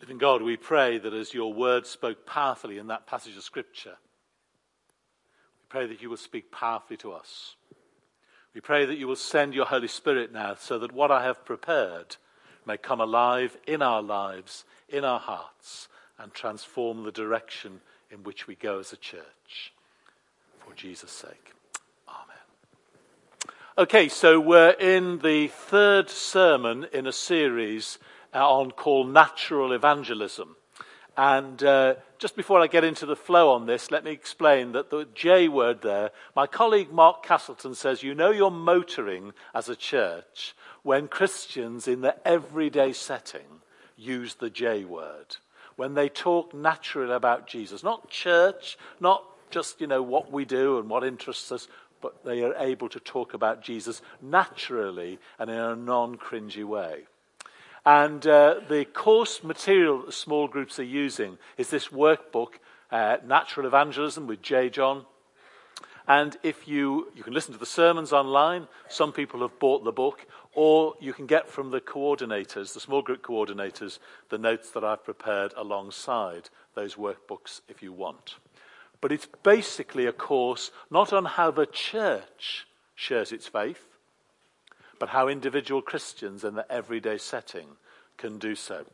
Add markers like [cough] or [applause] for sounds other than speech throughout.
Living God, we pray that as your word spoke powerfully in that passage of Scripture, we pray that you will speak powerfully to us. We pray that you will send your Holy Spirit now so that what I have prepared may come alive in our lives, in our hearts, and transform the direction in which we go as a church. For Jesus' sake. Amen. Okay, so we're in the third sermon in a series on called Natural Evangelism. And uh, just before I get into the flow on this, let me explain that the J word there, my colleague Mark Castleton says, you know you're motoring as a church when Christians in the everyday setting use the J word. When they talk naturally about Jesus. Not church, not just, you know, what we do and what interests us, but they are able to talk about Jesus naturally and in a non cringy way. And uh, the course material that the small groups are using is this workbook, uh, Natural Evangelism with J. John. And if you, you can listen to the sermons online, some people have bought the book, or you can get from the coordinators, the small group coordinators, the notes that I've prepared alongside those workbooks if you want. But it's basically a course not on how the church shares its faith, but how individual Christians in the everyday setting can do so.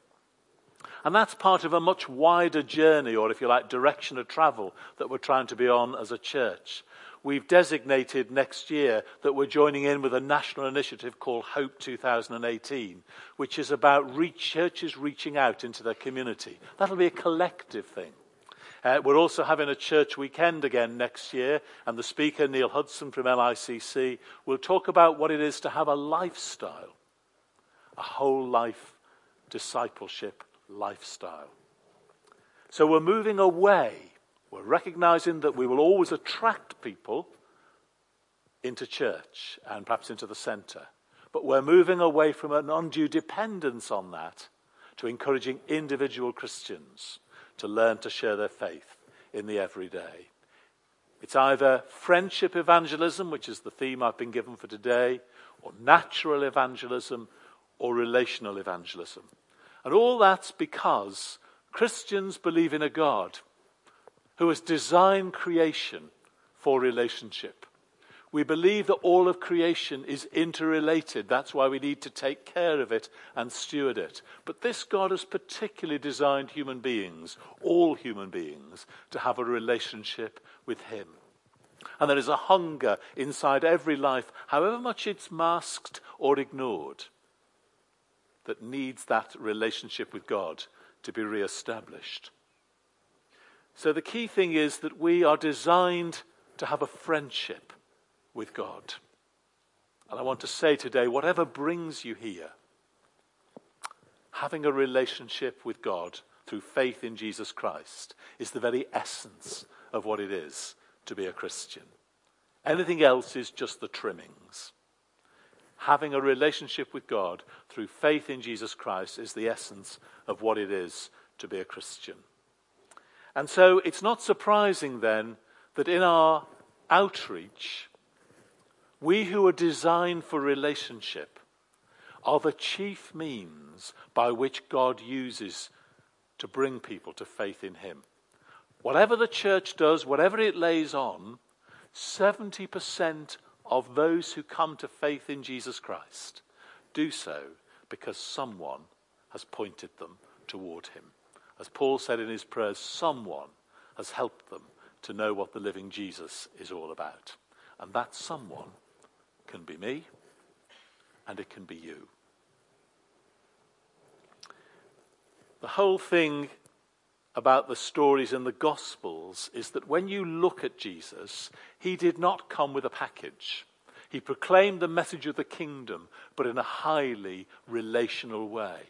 And that's part of a much wider journey, or if you like, direction of travel that we're trying to be on as a church. We've designated next year that we're joining in with a national initiative called Hope 2018, which is about churches reaching out into their community. That'll be a collective thing. Uh, we're also having a church weekend again next year, and the speaker, Neil Hudson from LICC, will talk about what it is to have a lifestyle, a whole life discipleship lifestyle. So we're moving away. We're recognizing that we will always attract people into church and perhaps into the center. But we're moving away from an undue dependence on that to encouraging individual Christians to learn to share their faith in the everyday. It's either friendship evangelism, which is the theme I've been given for today, or natural evangelism, or relational evangelism. And all that's because Christians believe in a God who has designed creation for relationship. We believe that all of creation is interrelated. That's why we need to take care of it and steward it. But this God has particularly designed human beings, all human beings, to have a relationship with Him. And there is a hunger inside every life, however much it's masked or ignored, that needs that relationship with God to be re established. So the key thing is that we are designed to have a friendship with God. And I want to say today whatever brings you here, having a relationship with God through faith in Jesus Christ is the very essence of what it is to be a Christian. Anything else is just the trimmings. Having a relationship with God through faith in Jesus Christ is the essence of what it is to be a Christian. And so it's not surprising then that in our outreach, we who are designed for relationship are the chief means by which God uses to bring people to faith in Him. Whatever the church does, whatever it lays on, 70% of those who come to faith in Jesus Christ do so because someone has pointed them toward Him. As Paul said in his prayers, someone has helped them to know what the living Jesus is all about. And that someone can be me, and it can be you. The whole thing about the stories in the Gospels is that when you look at Jesus, he did not come with a package. He proclaimed the message of the kingdom, but in a highly relational way.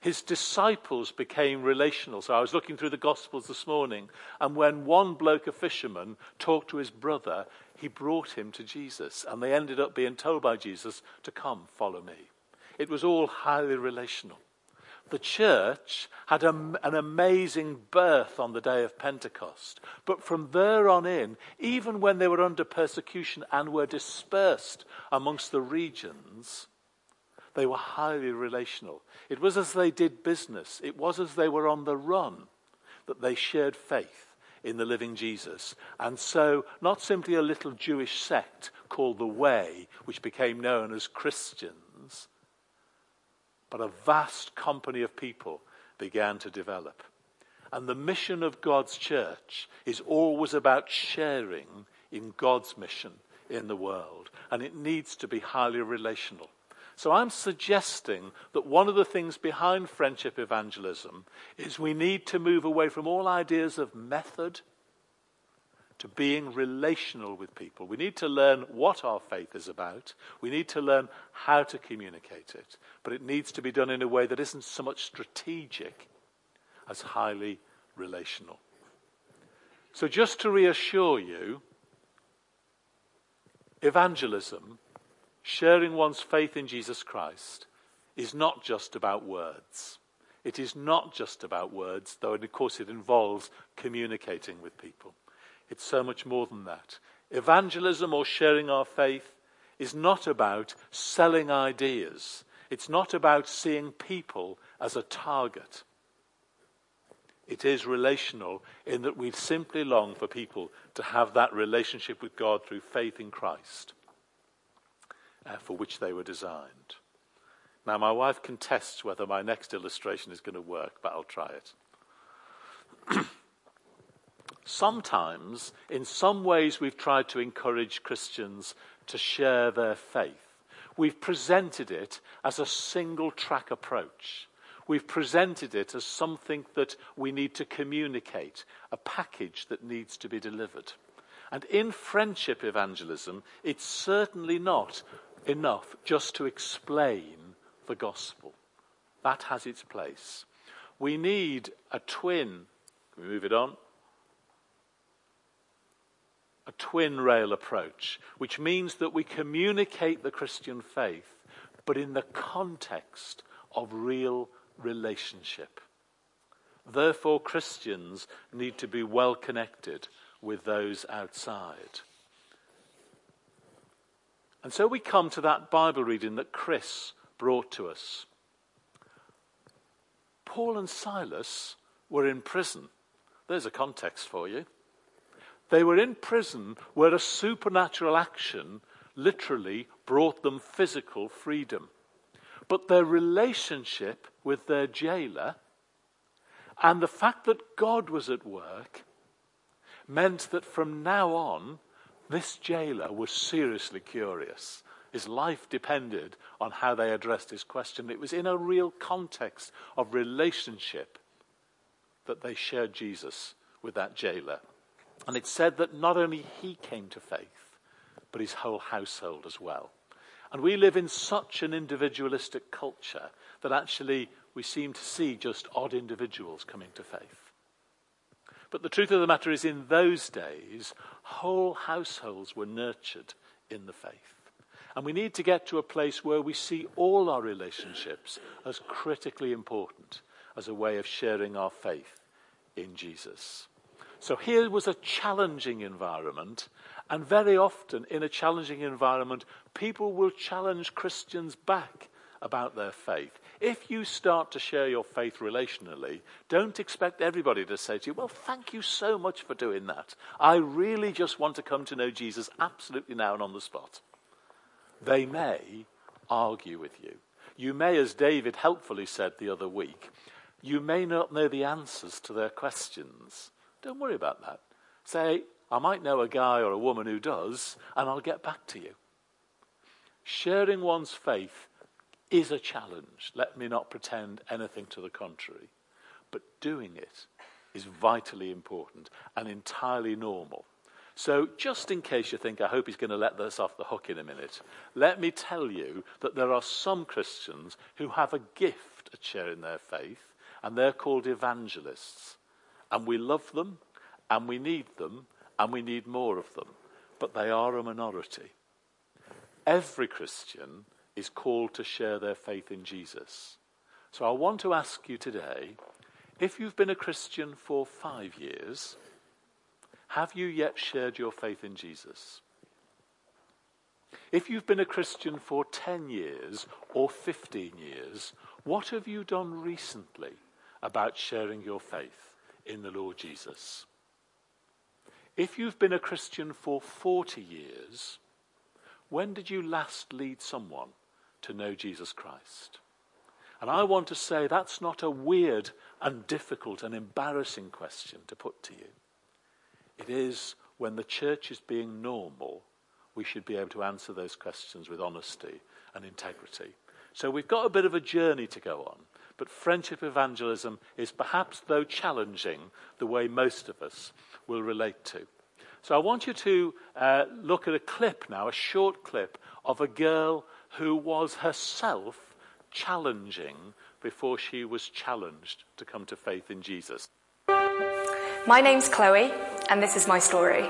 His disciples became relational. So I was looking through the Gospels this morning, and when one bloke, a fisherman, talked to his brother, he brought him to Jesus. And they ended up being told by Jesus to come, follow me. It was all highly relational. The church had a, an amazing birth on the day of Pentecost. But from there on in, even when they were under persecution and were dispersed amongst the regions, They were highly relational. It was as they did business, it was as they were on the run that they shared faith in the living Jesus. And so, not simply a little Jewish sect called the Way, which became known as Christians, but a vast company of people began to develop. And the mission of God's church is always about sharing in God's mission in the world. And it needs to be highly relational. So I'm suggesting that one of the things behind friendship evangelism is we need to move away from all ideas of method to being relational with people. We need to learn what our faith is about. We need to learn how to communicate it. But it needs to be done in a way that isn't so much strategic as highly relational. So, just to reassure you, evangelism, sharing one's faith in Jesus Christ, is not just about words. It is not just about words, though, of course, it involves communicating with people. It's so much more than that. Evangelism or sharing our faith is not about selling ideas. It's not about seeing people as a target. It is relational in that we simply long for people to have that relationship with God through faith in Christ, uh, for which they were designed. Now, my wife contests whether my next illustration is going to work, but I'll try it. [clears throat] Sometimes, in some ways, we've tried to encourage Christians to share their faith. We've presented it as a single track approach. We've presented it as something that we need to communicate, a package that needs to be delivered. And in friendship evangelism, it's certainly not enough just to explain the gospel. That has its place. We need a twin. Can we move it on? A twin rail approach, which means that we communicate the Christian faith, but in the context of real relationship. Therefore, Christians need to be well connected with those outside. And so we come to that Bible reading that Chris brought to us. Paul and Silas were in prison. There's a context for you. They were in prison where a supernatural action literally brought them physical freedom. But their relationship with their jailer and the fact that God was at work meant that from now on, this jailer was seriously curious. His life depended on how they addressed his question. It was in a real context of relationship that they shared Jesus with that jailer. And it said that not only he came to faith, but his whole household as well. And we live in such an individualistic culture that actually we seem to see just odd individuals coming to faith. But the truth of the matter is, in those days, whole households were nurtured in the faith. And we need to get to a place where we see all our relationships as critically important as a way of sharing our faith in Jesus. So here was a challenging environment, and very often in a challenging environment, people will challenge Christians back about their faith. If you start to share your faith relationally, don't expect everybody to say to you, Well, thank you so much for doing that. I really just want to come to know Jesus absolutely now and on the spot. They may argue with you. You may, as David helpfully said the other week, you may not know the answers to their questions. Don't worry about that. Say, I might know a guy or a woman who does, and I'll get back to you. Sharing one's faith is a challenge. Let me not pretend anything to the contrary. But doing it is vitally important and entirely normal. So, just in case you think, I hope he's going to let this off the hook in a minute, let me tell you that there are some Christians who have a gift at sharing their faith, and they're called evangelists. And we love them, and we need them, and we need more of them. But they are a minority. Every Christian is called to share their faith in Jesus. So I want to ask you today if you've been a Christian for five years, have you yet shared your faith in Jesus? If you've been a Christian for 10 years or 15 years, what have you done recently about sharing your faith in the Lord Jesus? If you've been a Christian for 40 years, when did you last lead someone to know Jesus Christ? And I want to say that's not a weird and difficult and embarrassing question to put to you. It is when the church is being normal, we should be able to answer those questions with honesty and integrity. So we've got a bit of a journey to go on, but friendship evangelism is perhaps, though challenging, the way most of us will relate to. So I want you to uh, look at a clip now, a short clip of a girl who was herself challenging before she was challenged to come to faith in Jesus. My name's Chloe, and this is my story.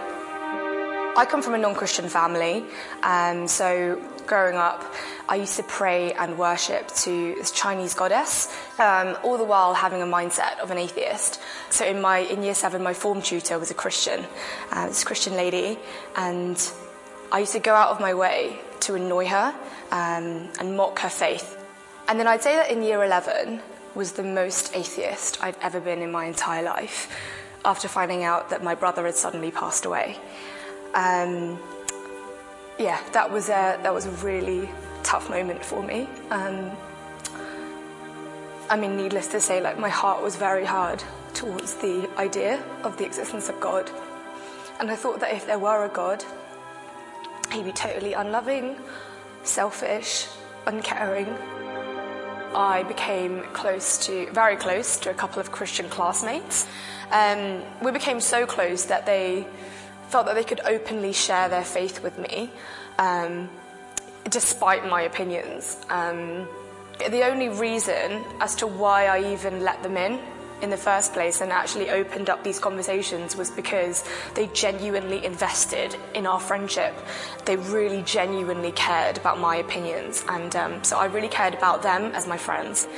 I come from a non Christian family, um, so growing up, I used to pray and worship to this Chinese goddess, um, all the while having a mindset of an atheist. So in my in year seven, my form tutor was a Christian, uh, this Christian lady, and I used to go out of my way to annoy her um, and mock her faith. And then I'd say that in year 11 was the most atheist I'd ever been in my entire life after finding out that my brother had suddenly passed away. Um, yeah, that was a, that was a really tough moment for me. Um, I mean, needless to say, like my heart was very hard towards the idea of the existence of God. And I thought that if there were a God, he'd be totally unloving, selfish, uncaring. I became close to, very close to a couple of Christian classmates. Um, we became so close that they felt that they could openly share their faith with me, um, despite my opinions. Um, the only reason as to why I even let them in in the first place and actually opened up these conversations was because they genuinely invested in our friendship. They really genuinely cared about my opinions, and um, so I really cared about them as my friends.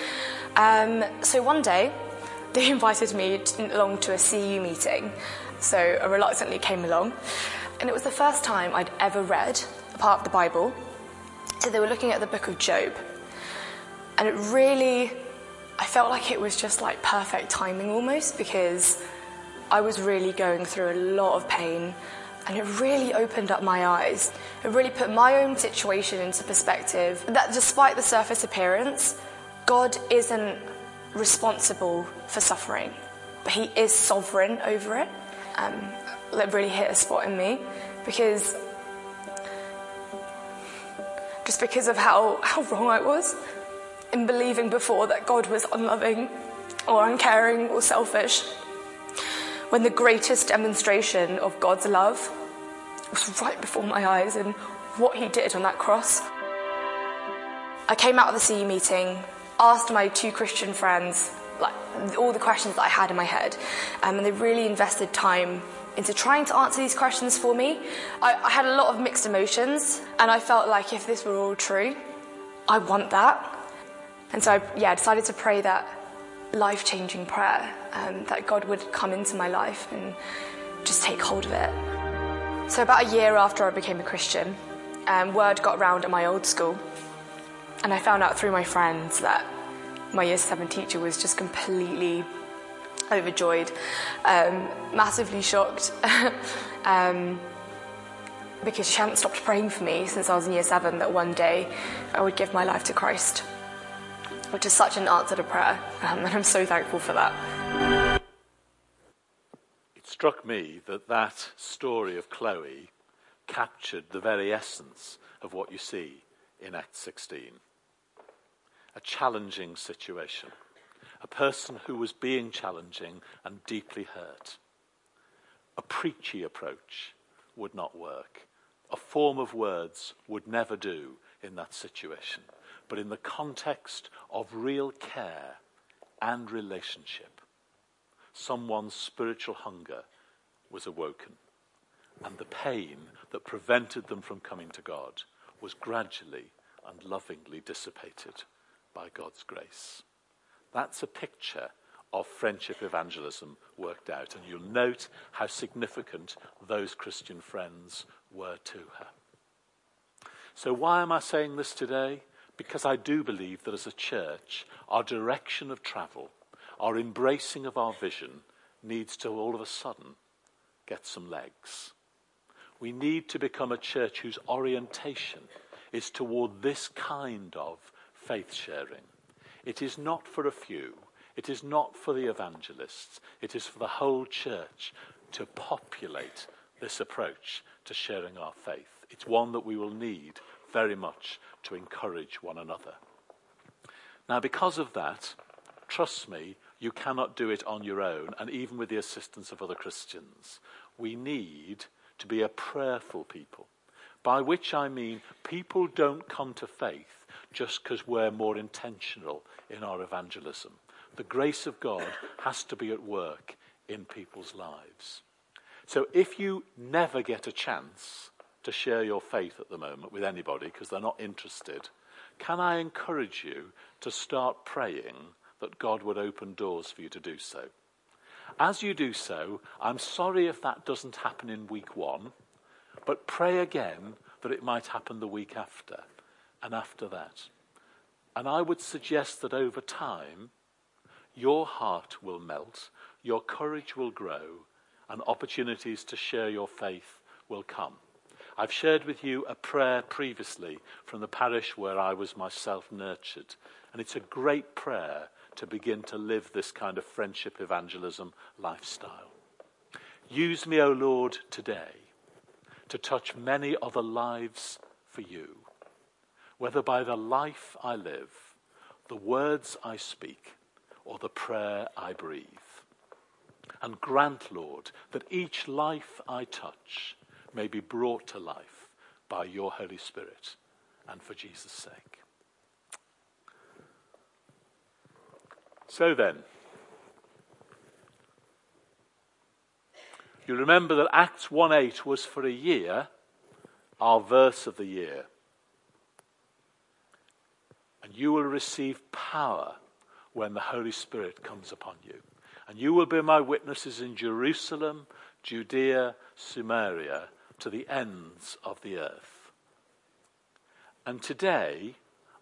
Um, so one day, [laughs] they invited me along to a CU meeting, so I reluctantly came along. And it was the first time I'd ever read a part of the Bible. So they were looking at the book of Job. And it really, I felt like it was just like perfect timing almost because I was really going through a lot of pain and it really opened up my eyes. It really put my own situation into perspective that despite the surface appearance, God isn't responsible for suffering, but He is sovereign over it um, that really hit a spot in me because just because of how, how wrong I was in believing before that God was unloving or uncaring or selfish. When the greatest demonstration of God's love was right before my eyes and what He did on that cross. I came out of the CU meeting, asked my two Christian friends like all the questions that I had in my head. Um, and they really invested time into trying to answer these questions for me. I, I, had a lot of mixed emotions, and I felt like if this were all true, I want that. And so, I, yeah, I decided to pray that life-changing prayer, um, that God would come into my life and just take hold of it. So about a year after I became a Christian, um, word got around at my old school, and I found out through my friends that my year seven teacher was just completely overjoyed, um, massively shocked, [laughs] um, because she hadn't stopped praying for me since I was in year seven that one day I would give my life to Christ, which is such an answer to prayer, um, and I'm so thankful for that. It struck me that that story of Chloe captured the very essence of what you see in Acts 16 a challenging situation, a person who was being challenging and deeply hurt. A preachy approach would not work. A form of words would never do in that situation. But in the context of real care and relationship, someone's spiritual hunger was awoken. And the pain that prevented them from coming to God was gradually and lovingly dissipated by God's grace. That's a picture of friendship evangelism worked out, and you'll note how significant those Christian friends were to her. So, why am I saying this today? Because I do believe that as a church, our direction of travel, our embracing of our vision, needs to all of a sudden get some legs. We need to become a church whose orientation is toward this kind of faith sharing. It is not for a few, it is not for the evangelists, it is for the whole church to populate this approach to sharing our faith. It's one that we will need very much to encourage one another. Now, because of that, trust me, you cannot do it on your own, and even with the assistance of other Christians. We need to be a prayerful people, by which I mean people don't come to faith just because we're more intentional in our evangelism. The grace of God has to be at work in people's lives. So if you never get a chance to share your faith at the moment with anybody because they're not interested, can I encourage you to start praying that God would open doors for you to do so? As you do so, I'm sorry if that doesn't happen in week one, but pray again that it might happen the week after and after that. And I would suggest that over time, your heart will melt, your courage will grow, and opportunities to share your faith will come. I've shared with you a prayer previously from the parish where I was myself nurtured, and it's a great prayer to begin to live this kind of friendship evangelism lifestyle. Use me, O Lord, today to touch many other lives for you, whether by the life I live, the words I speak, or the prayer I breathe. And grant, Lord, that each life I touch may be brought to life by your Holy Spirit and for Jesus' sake. So then, you remember that Acts 1 8 was for a year our verse of the year. And you will receive power when the Holy Spirit comes upon you. And you will be my witnesses in Jerusalem, Judea, Samaria, to the ends of the earth. And today,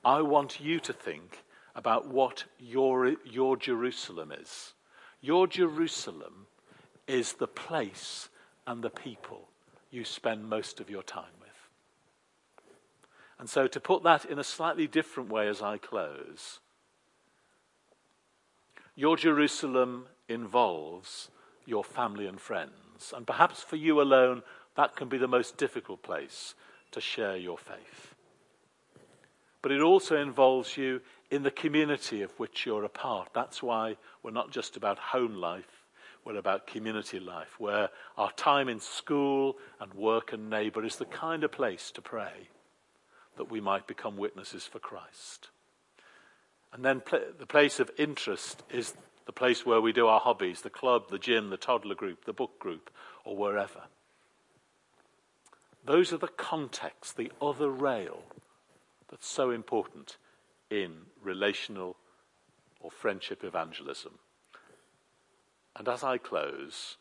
I want you to think about what your, your Jerusalem is. Your Jerusalem is the place and the people you spend most of your time with. And so, to put that in a slightly different way as I close, your Jerusalem involves your family and friends. And perhaps for you alone, that can be the most difficult place to share your faith. But it also involves you in the community of which you're a part. That's why we're not just about home life, we're about community life, where our time in school and work and neighbour is the kind of place to pray that we might become witnesses for Christ. And then pl- the place of interest is the place where we do our hobbies the club, the gym, the toddler group, the book group, or wherever. Those are the contexts, the other rail that's so important in relational or friendship evangelism. And as I close,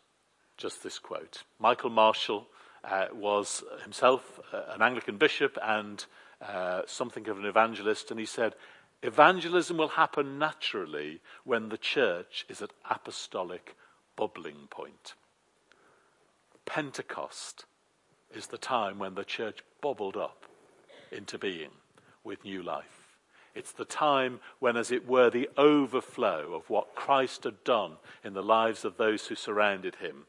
just this quote Michael Marshall uh, was himself uh, an Anglican bishop and uh, something of an evangelist, and he said, Evangelism will happen naturally when the church is at apostolic bubbling point. Pentecost is the time when the church bubbled up into being with new life. It's the time when, as it were, the overflow of what Christ had done in the lives of those who surrounded him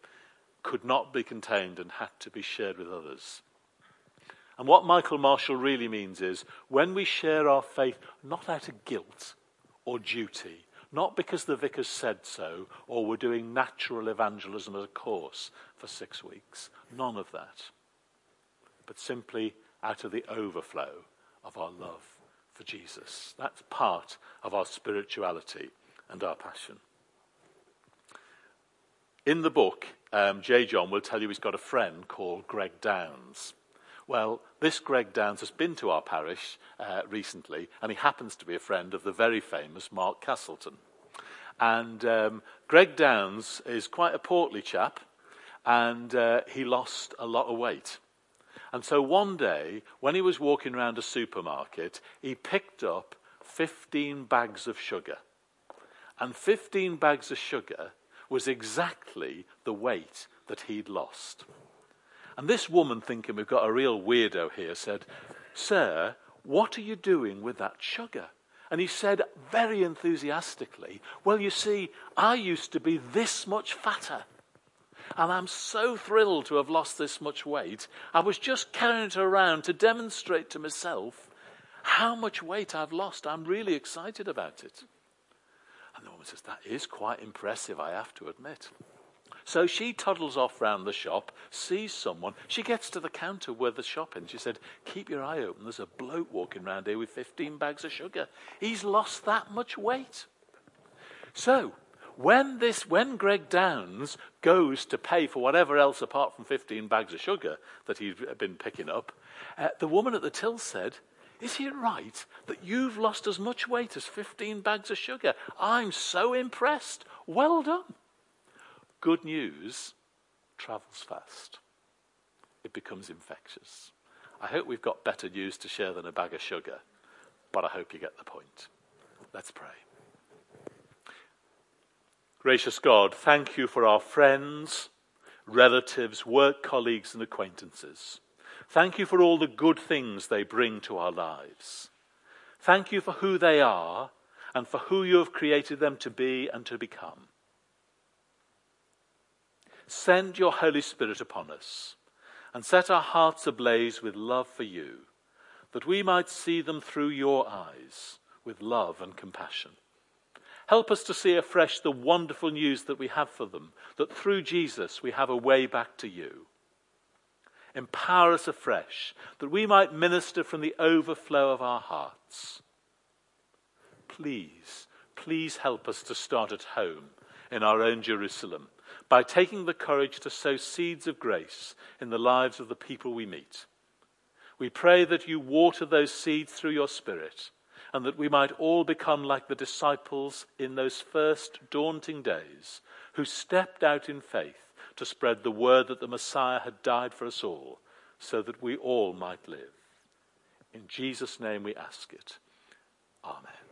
could not be contained and had to be shared with others. And what Michael Marshall really means is when we share our faith, not out of guilt or duty, not because the vicar said so or we're doing natural evangelism as a course for six weeks, none of that, but simply out of the overflow of our love for Jesus. That's part of our spirituality and our passion. In the book, um, J. John will tell you he's got a friend called Greg Downs. Well, this Greg Downs has been to our parish uh, recently, and he happens to be a friend of the very famous Mark Castleton. And um, Greg Downs is quite a portly chap, and uh, he lost a lot of weight. And so one day, when he was walking around a supermarket, he picked up 15 bags of sugar. And 15 bags of sugar was exactly the weight that he'd lost. And this woman, thinking we've got a real weirdo here, said, Sir, what are you doing with that sugar? And he said very enthusiastically, Well, you see, I used to be this much fatter. And I'm so thrilled to have lost this much weight. I was just carrying it around to demonstrate to myself how much weight I've lost. I'm really excited about it. And the woman says, That is quite impressive, I have to admit. So she toddles off round the shop, sees someone. She gets to the counter where the shop is. She said, Keep your eye open. There's a bloke walking round here with 15 bags of sugar. He's lost that much weight. So, when this, when Greg Downs goes to pay for whatever else apart from 15 bags of sugar that he'd been picking up, uh, the woman at the till said, is it right that you've lost as much weight as 15 bags of sugar? I'm so impressed. Well done. Good news travels fast, it becomes infectious. I hope we've got better news to share than a bag of sugar, but I hope you get the point. Let's pray. Gracious God, thank you for our friends, relatives, work colleagues, and acquaintances. Thank you for all the good things they bring to our lives. Thank you for who they are and for who you have created them to be and to become. Send your Holy Spirit upon us and set our hearts ablaze with love for you, that we might see them through your eyes with love and compassion. Help us to see afresh the wonderful news that we have for them, that through Jesus we have a way back to you. Empower us afresh, that we might minister from the overflow of our hearts. Please, please help us to start at home in our own Jerusalem by taking the courage to sow seeds of grace in the lives of the people we meet. We pray that you water those seeds through your Spirit and that we might all become like the disciples in those first daunting days who stepped out in faith to spread the word that the Messiah had died for us all, so that we all might live. In Jesus' name we ask it. Amen.